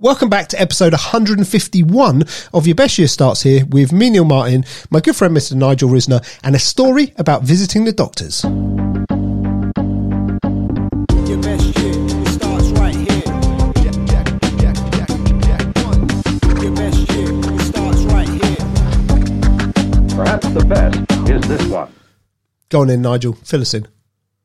Welcome back to episode 151 of Your Best Year Starts Here with me, Neil Martin, my good friend Mr. Nigel Risner, and a story about visiting the doctors. Your best year starts right here. Your best year starts right here. Perhaps the best is this one. Go on in, Nigel. Fill us in.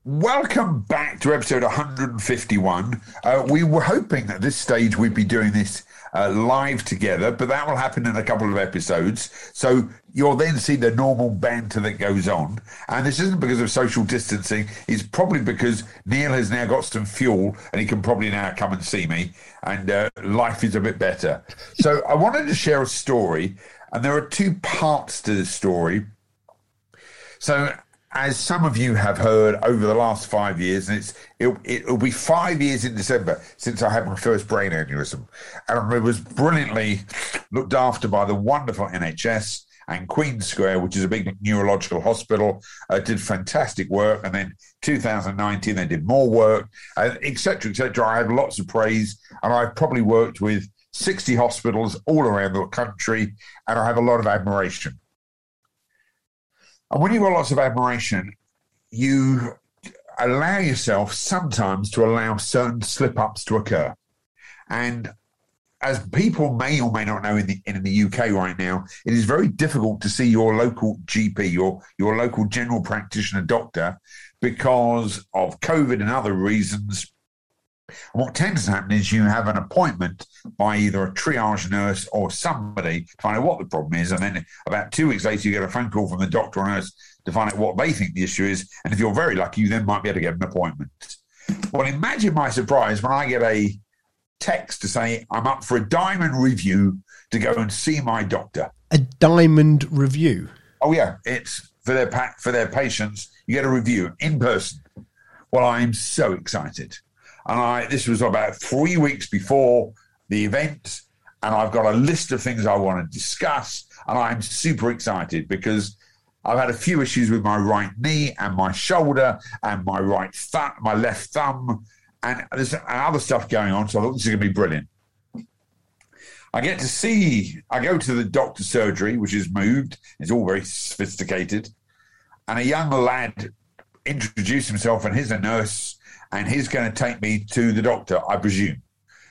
Welcome back to episode 151. Uh, we were hoping at this stage we'd be doing this uh, live together, but that will happen in a couple of episodes. So you'll then see the normal banter that goes on. And this isn't because of social distancing, it's probably because Neil has now got some fuel and he can probably now come and see me, and uh, life is a bit better. So I wanted to share a story, and there are two parts to the story. So, as some of you have heard over the last five years, and it's it, it'll be five years in December since I had my first brain aneurysm, and it was brilliantly looked after by the wonderful NHS and Queen Square, which is a big neurological hospital, uh, did fantastic work. And then 2019, they did more work, etc., etc. I have lots of praise, and I've probably worked with 60 hospitals all around the country, and I have a lot of admiration. And when you've got lots of admiration, you allow yourself sometimes to allow certain slip ups to occur. And as people may or may not know in the in the UK right now, it is very difficult to see your local GP, your your local general practitioner doctor, because of COVID and other reasons. And what tends to happen is you have an appointment by either a triage nurse or somebody to find out what the problem is, and then about two weeks later you get a phone call from the doctor or nurse to find out what they think the issue is. And if you're very lucky, you then might be able to get an appointment. Well, imagine my surprise when I get a text to say I'm up for a diamond review to go and see my doctor. A diamond review. Oh yeah, it's for their pa- for their patients. You get a review in person. Well, I'm so excited, and I this was about three weeks before the event, and I've got a list of things I want to discuss, and I'm super excited because I've had a few issues with my right knee and my shoulder and my right thumb, my left thumb, and there's other stuff going on. So I thought this is going to be brilliant. I get to see, I go to the doctor's surgery, which is moved. It's all very sophisticated. And a young lad introduced himself, and he's a nurse, and he's going to take me to the doctor, I presume.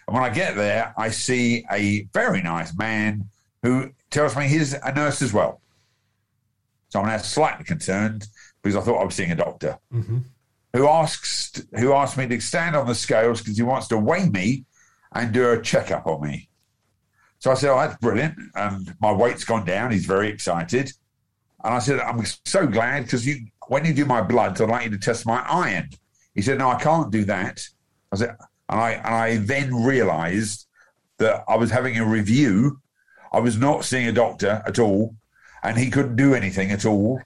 And when I get there, I see a very nice man who tells me he's a nurse as well. So I'm now slightly concerned because I thought I was seeing a doctor mm-hmm. who asks who asked me to stand on the scales because he wants to weigh me and do a checkup on me. So I said, "Oh, that's brilliant!" And my weight's gone down. He's very excited, and I said, "I'm so glad because you when you do my bloods, I'd like you to test my iron." He said, "No, I can't do that." I said, and I and I then realised that I was having a review. I was not seeing a doctor at all, and he couldn't do anything at all.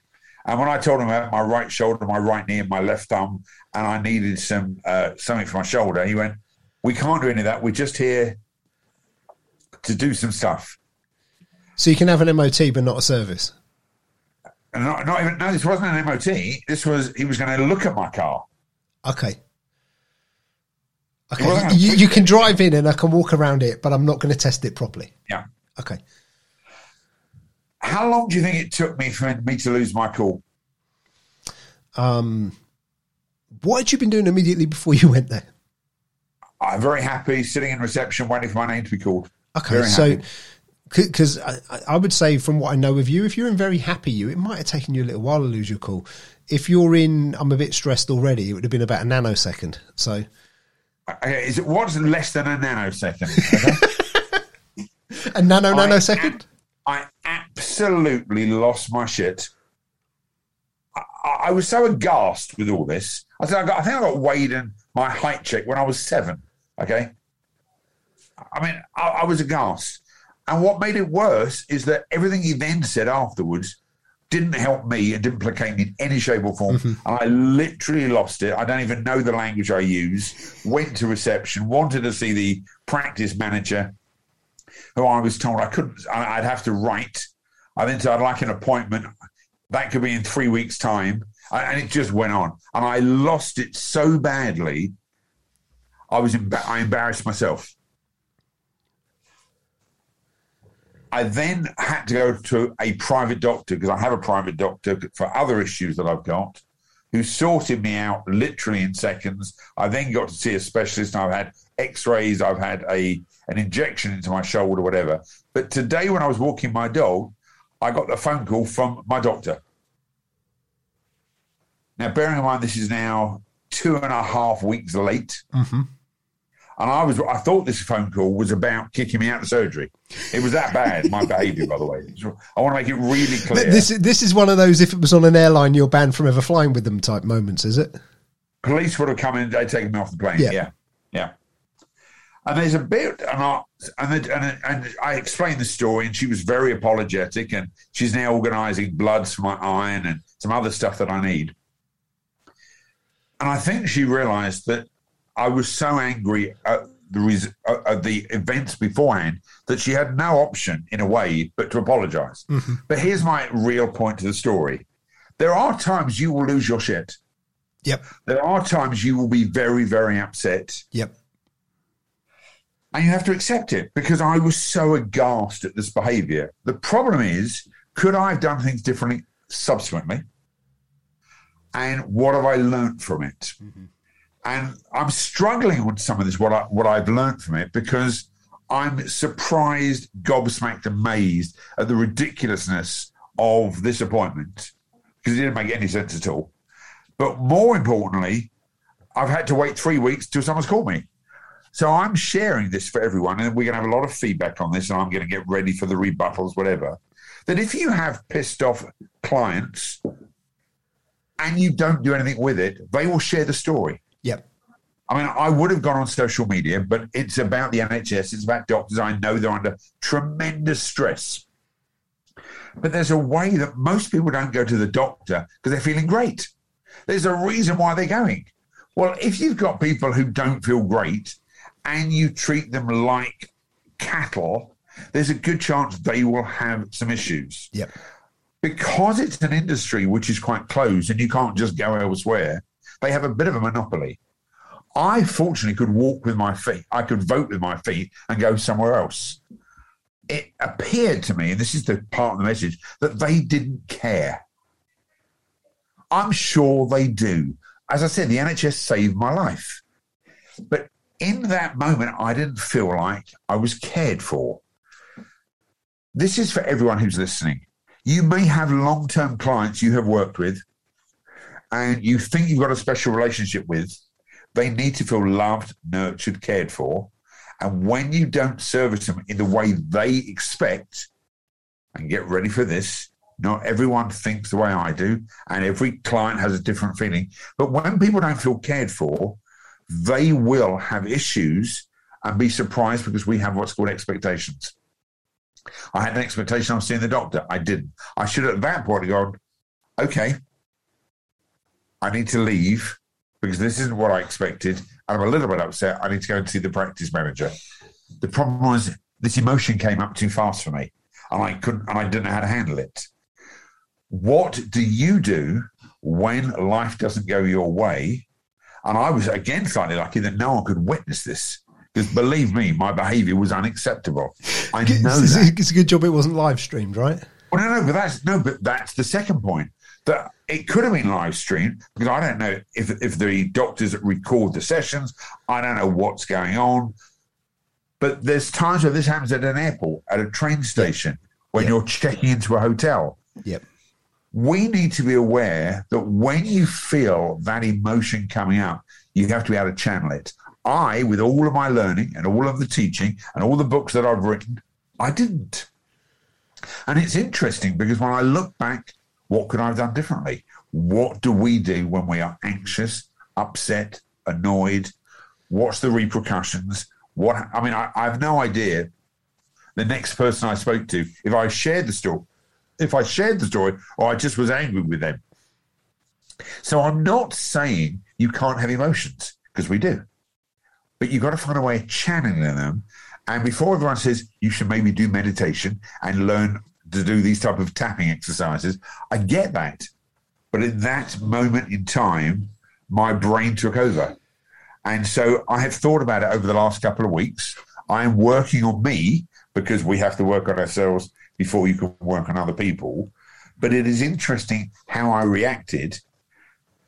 And when I told him about my right shoulder, my right knee, and my left thumb, and I needed some uh, something for my shoulder, he went, "We can't do any of that. We're just here to do some stuff." So you can have an MOT but not a service. And not, not even no, this wasn't an MOT. This was he was going to look at my car. Okay. Okay. on. You, you can drive in and I can walk around it, but I'm not going to test it properly. Yeah. Okay. How long do you think it took me for me to lose my cool? Um, what had you been doing immediately before you went there? I'm very happy sitting in reception waiting for my name to be called. Okay, Very so because I, I would say from what I know of you, if you're in very happy you, it might have taken you a little while to lose your cool. If you're in, I'm a bit stressed already. It would have been about a nanosecond. So Okay, is it what's less than a nanosecond? Okay? a nano I- nanosecond. I absolutely lost my shit. I, I- I was so aghast with all this. I said, I, got, I think I got weighed in my height check when I was seven. Okay. I mean, I, I was aghast. And what made it worse is that everything he then said afterwards didn't help me and didn't placate me in any shape or form. Mm-hmm. And I literally lost it. I don't even know the language I use. Went to reception, wanted to see the practice manager, who I was told I couldn't, I'd have to write. I then said I'd like an appointment. That could be in three weeks' time. And it just went on. And I lost it so badly, I was emba- I embarrassed myself. I then had to go to a private doctor because I have a private doctor for other issues that I've got, who sorted me out literally in seconds. I then got to see a specialist. I've had X-rays. I've had a an injection into my shoulder, whatever. But today, when I was walking my dog, I got a phone call from my doctor. Now, bearing in mind this is now two and a half weeks late, mm-hmm. And I was I thought this phone call was about kicking me out of surgery. It was that bad, my behaviour, by the way. I want to make it really clear. This this is one of those if it was on an airline you're banned from ever flying with them type moments, is it? police would have come in, they'd taken me off the plane. Yeah. Yeah, yeah. And there's a bit, and I and, it- and, and I explained the story, and she was very apologetic, and she's now organising bloods for my iron and some other stuff that I need. And I think she realised that I was so angry at the res- at the events beforehand that she had no option, in a way, but to apologise. Mm-hmm. But here's my real point to the story: there are times you will lose your shit. Yep. There are times you will be very, very upset, Yep. and you have to accept it because I was so aghast at this behavior. The problem is, could I have done things differently subsequently? And what have I learnt from it? Mm-hmm. And I'm struggling with some of this, what, I, what I've learned from it, because I'm surprised, gobsmacked, amazed at the ridiculousness of this appointment because it didn't make any sense at all. But more importantly, I've had to wait three weeks till someone's called me. So I'm sharing this for everyone, and we're going to have a lot of feedback on this, and I'm going to get ready for the rebuttals, whatever. That if you have pissed off clients and you don't do anything with it, they will share the story. Yep. I mean, I would have gone on social media, but it's about the NHS. It's about doctors. I know they're under tremendous stress. But there's a way that most people don't go to the doctor because they're feeling great. There's a reason why they're going. Well, if you've got people who don't feel great and you treat them like cattle, there's a good chance they will have some issues Yep. because it's an industry which is quite closed and you can't just go elsewhere, they have a bit of a monopoly. I fortunately could walk with my feet. I could vote with my feet and go somewhere else. It appeared to me, and this is the part of the message, that they didn't care. I'm sure they do. As I said, the NHS saved my life. But in that moment, I didn't feel like I was cared for. This is for everyone who's listening. You may have long term clients you have worked with and you think you've got a special relationship with. They need to feel loved, nurtured, cared for. And when you don't service them in the way they expect, and get ready for this, not everyone thinks the way I do, and every client has a different feeling. But when people don't feel cared for, they will have issues and be surprised because we have what's called expectations. I had an expectation of seeing the doctor. I didn't. I should have at that point have gone, okay, I need to leave because this isn't what I expected. And I'm a little bit upset. I need to go and see the practice manager. The problem was this emotion came up too fast for me and I couldn't, and I didn't know how to handle it. What do you do when life doesn't go your way? And I was again slightly lucky that no one could witness this because believe me, my behavior was unacceptable. I know It's, that. it's a good job it wasn't live streamed, right? Well, no, no, but that's no, but that's the second point. That it could have been live streamed because I don't know if if the doctors record the sessions. I don't know what's going on. But there's times where this happens at an airport, at a train station, when Yeah. you're checking into a hotel. Yep. We need to be aware that when you feel that emotion coming up, you have to be able to channel it. I, with all of my learning and all of the teaching and all the books that I've written, I didn't. And it's interesting because when I look back, what could I have done differently? What do we do when we are anxious, upset, annoyed? What's the repercussions? What I mean, I, I have no idea. The next person I spoke to, if I shared the story, if I shared the story, or I just was angry with them. So I'm not saying you can't have emotions because we do, but you've got to find a way of channeling them. And before everyone says you should maybe do meditation and learn to do these type of tapping exercises, I get that. But in that moment in time, my brain took over. And so I have thought about it over the last couple of weeks. I am working on me because we have to work on ourselves before you can work on other people. But it is interesting how I reacted.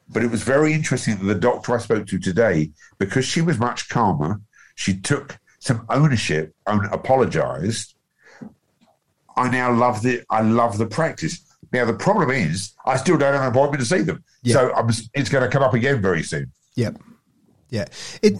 But it was very interesting that the doctor I spoke to today, because she was much calmer, she took some ownership and apologized. I now love the I love the practice. Now the problem is I still don't have an appointment to see them, Yeah. so I'm, it's going to come up again very soon. Yep. Yeah. It,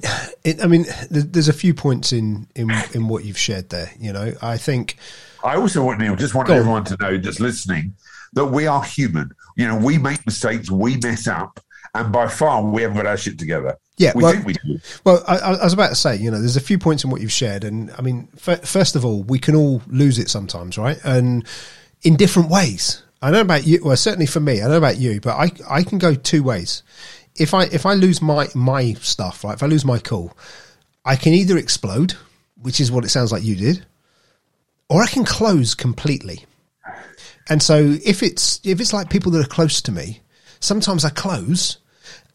it, I mean, there's a few points in, in, in what you've shared there. You know, I think, I also want Neil, just want everyone to know that's listening that we are human. You know, we make mistakes, we mess up, and by far we haven't got our shit together. Yeah, we well- think we do. well, I, I was about to say, you know, there's a few points in what you've shared. And I mean, f- first of all, we can all lose it sometimes, right? And in different ways. I don't know about you. Well, certainly for me, I don't know about you, but I, I can go two ways. If I, if I lose my, my stuff, right? If I lose my cool, I can either explode, which is what it sounds like you did, or I can close completely. And so if it's if it's like people that are close to me, sometimes I close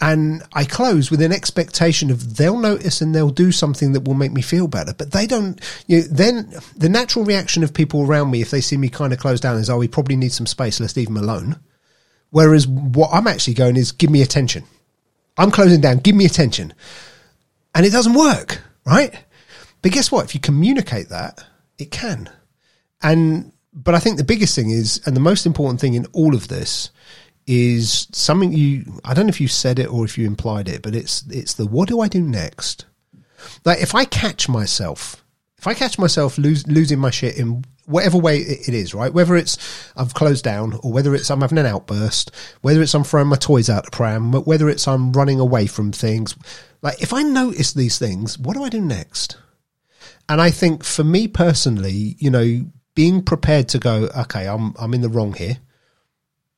and I close with an expectation of they'll notice and they'll do something that will make me feel better. But they don't. You know, then the natural reaction of people around me if they see me kind of close down is, "Oh, we probably need some space. Let's leave him alone." Whereas what I'm actually going is, "Give me attention." I'm closing down. Give me attention, and it doesn't work, right? But guess what? If you communicate that, it can. And but I think the biggest thing is, and the most important thing in all of this is something you. I don't know if you said it or if you implied it, but it's it's the what do I do next? Like if I catch myself, if I catch myself lose, losing my shit in whatever way it is, right? Whether it's I've closed down, or whether it's I'm having an outburst, whether it's I'm throwing my toys out the pram, whether it's I'm running away from things. Like if I notice these things, what do I do next? And I think for me personally, you know, being prepared to go, okay, I'm I'm in the wrong here.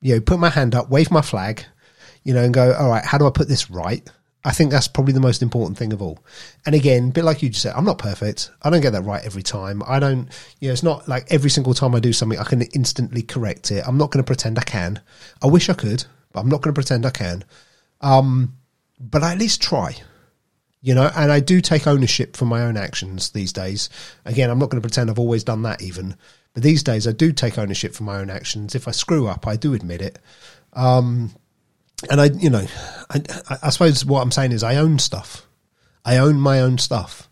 You know, put my hand up, wave my flag, you know, and go, all right, how do I put this right? I think that's probably the most important thing of all. And again, a bit like you just said, I'm not perfect. I don't get that right every time. I don't, you know, it's not like every single time I do something, I can instantly correct it. I'm not going to pretend I can. I wish I could, but I'm not going to pretend I can. Um, but I at least try you know and i do take ownership for my own actions these days again i'm not going to pretend i've always done that even but these days i do take ownership for my own actions. If i screw up i do admit it. Um and i you know I, I- suppose what i'm saying is i own stuff. I own my own stuff.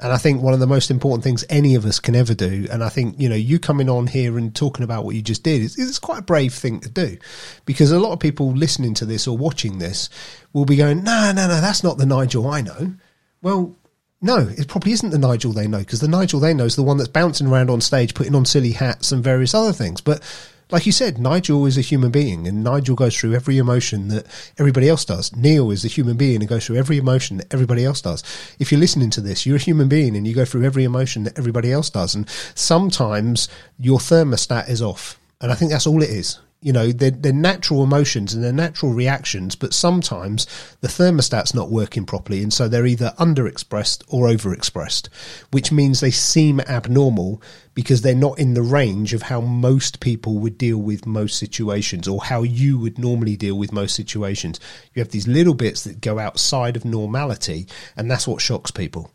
And I think one of the most important things any of us can ever do, and I think you know you coming on here and talking about what you just did is it's quite a brave thing to do, because a lot of people listening to this or watching this will be going, no, no, no, that's not the Nigel I know. Well, no, it probably isn't the Nigel they know because the Nigel they know is the one that's bouncing around on stage, putting on silly hats and various other things. But like you said, Nigel is a human being and Nigel goes through every emotion that everybody else does. Neil is a human being and goes through every emotion that everybody else does. If you're listening to this, you're a human being and you go through every emotion that everybody else does. And sometimes your thermostat is off. And I think that's all it is. You know, they're, they're natural emotions and they're natural reactions, but sometimes the thermostat's not working properly. And so they're either underexpressed or overexpressed, which means they seem abnormal because they're not in the range of how most people would deal with most situations or how you would normally deal with most situations. You have these little bits that go outside of normality, and that's what shocks people.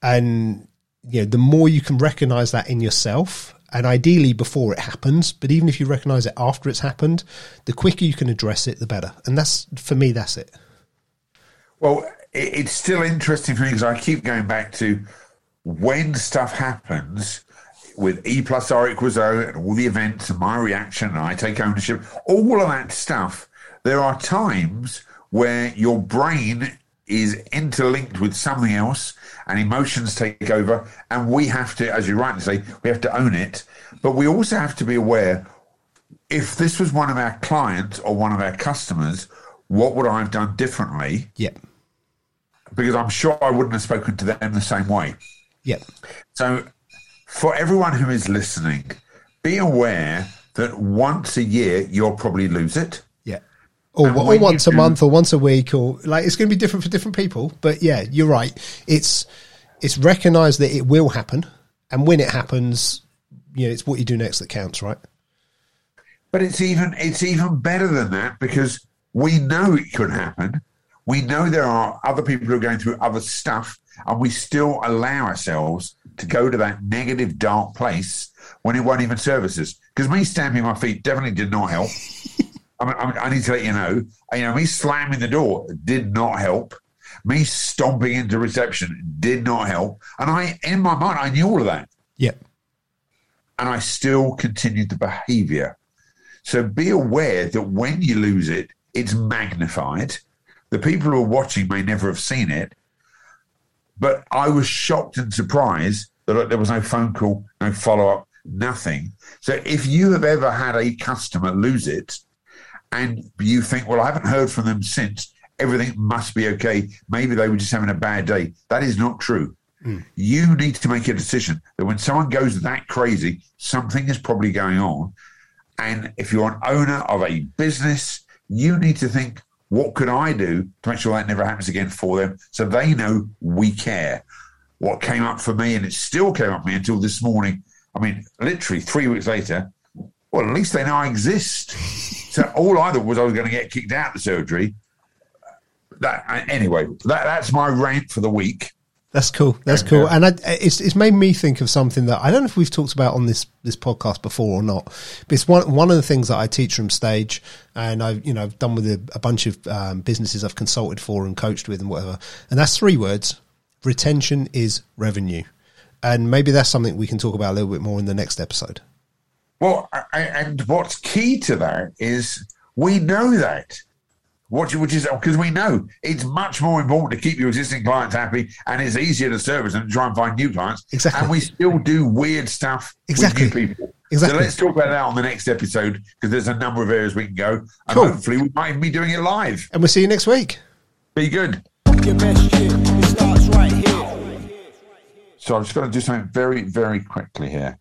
And you know, the more you can recognize that in yourself, and ideally before it happens, but even if you recognize it after it's happened, the quicker you can address it, the better. And that's for me, that's it. Well, it's still interesting for me because I keep going back to when stuff happens with E plus R equals O and all the events and my reaction and I take ownership, all of that stuff. There are times where your brain is interlinked with something else and emotions take over and we have to, as you rightly say, we have to own it. But we also have to be aware if this was one of our clients or one of our customers, what would I have done differently? Yep. because I'm sure I wouldn't have spoken to them the same way. Yep. So, for everyone who is listening, be aware that once a year you'll probably lose it. Or, or once a month or once a week or like it's going to be different for different people. But yeah, you're right. It's it's recognized that it will happen, and when it happens, you know, it's what you do next that counts, right? But it's even it's even better than that because we know it could happen. We know there are other people who are going through other stuff, and we still allow ourselves to go to that negative, dark place when it won't even service us. Because me stamping my feet definitely did not help. I, mean, I, need to let you know, you know, me slamming the door did not help. Me stomping into reception did not help. And I, in my mind, I knew all of that. Yep. And I still continued the behavior. So be aware that when you lose it, it's magnified. The people who are watching may never have seen it. But I was shocked and surprised that there was no phone call, no follow up, nothing. So if you have ever had a customer lose it and you think, well, I haven't heard from them since, everything must be okay. Maybe they were just having a bad day. That is not true. Hmm. You need to make a decision that when someone goes that crazy, something is probably going on. And if you're an owner of a business, you need to think, what could I do to make sure that never happens again for them so they know we care? What came up for me, and it still came up for me until this morning. I mean, literally three weeks later, well, at least they know I exist. so all I thought was I was going to get kicked out of the surgery. That anyway, that, that's my rant for the week. That's cool. That's cool. And I, it's it's made me think of something that I don't know if we've talked about on this this podcast before or not. But it's one one of the things that I teach from stage, and I've you know I've done with a, a bunch of um, businesses I've consulted for and coached with and whatever. And that's three words: retention is revenue. And maybe that's something we can talk about a little bit more in the next episode. Well, I, I- and what's key to that is we know that. What, which is because we know it's much more important to keep your existing clients happy, and it's easier to service them and try and find new clients. Exactly. And we still do weird stuff Exactly. with new people. Exactly. So let's talk about that on the next episode because there's a number of areas we can go, and Cool. hopefully we might even be doing it live. And we'll see you next week. Be good. Your best shit, it starts right here. So I'm just going to do something very, very quickly here.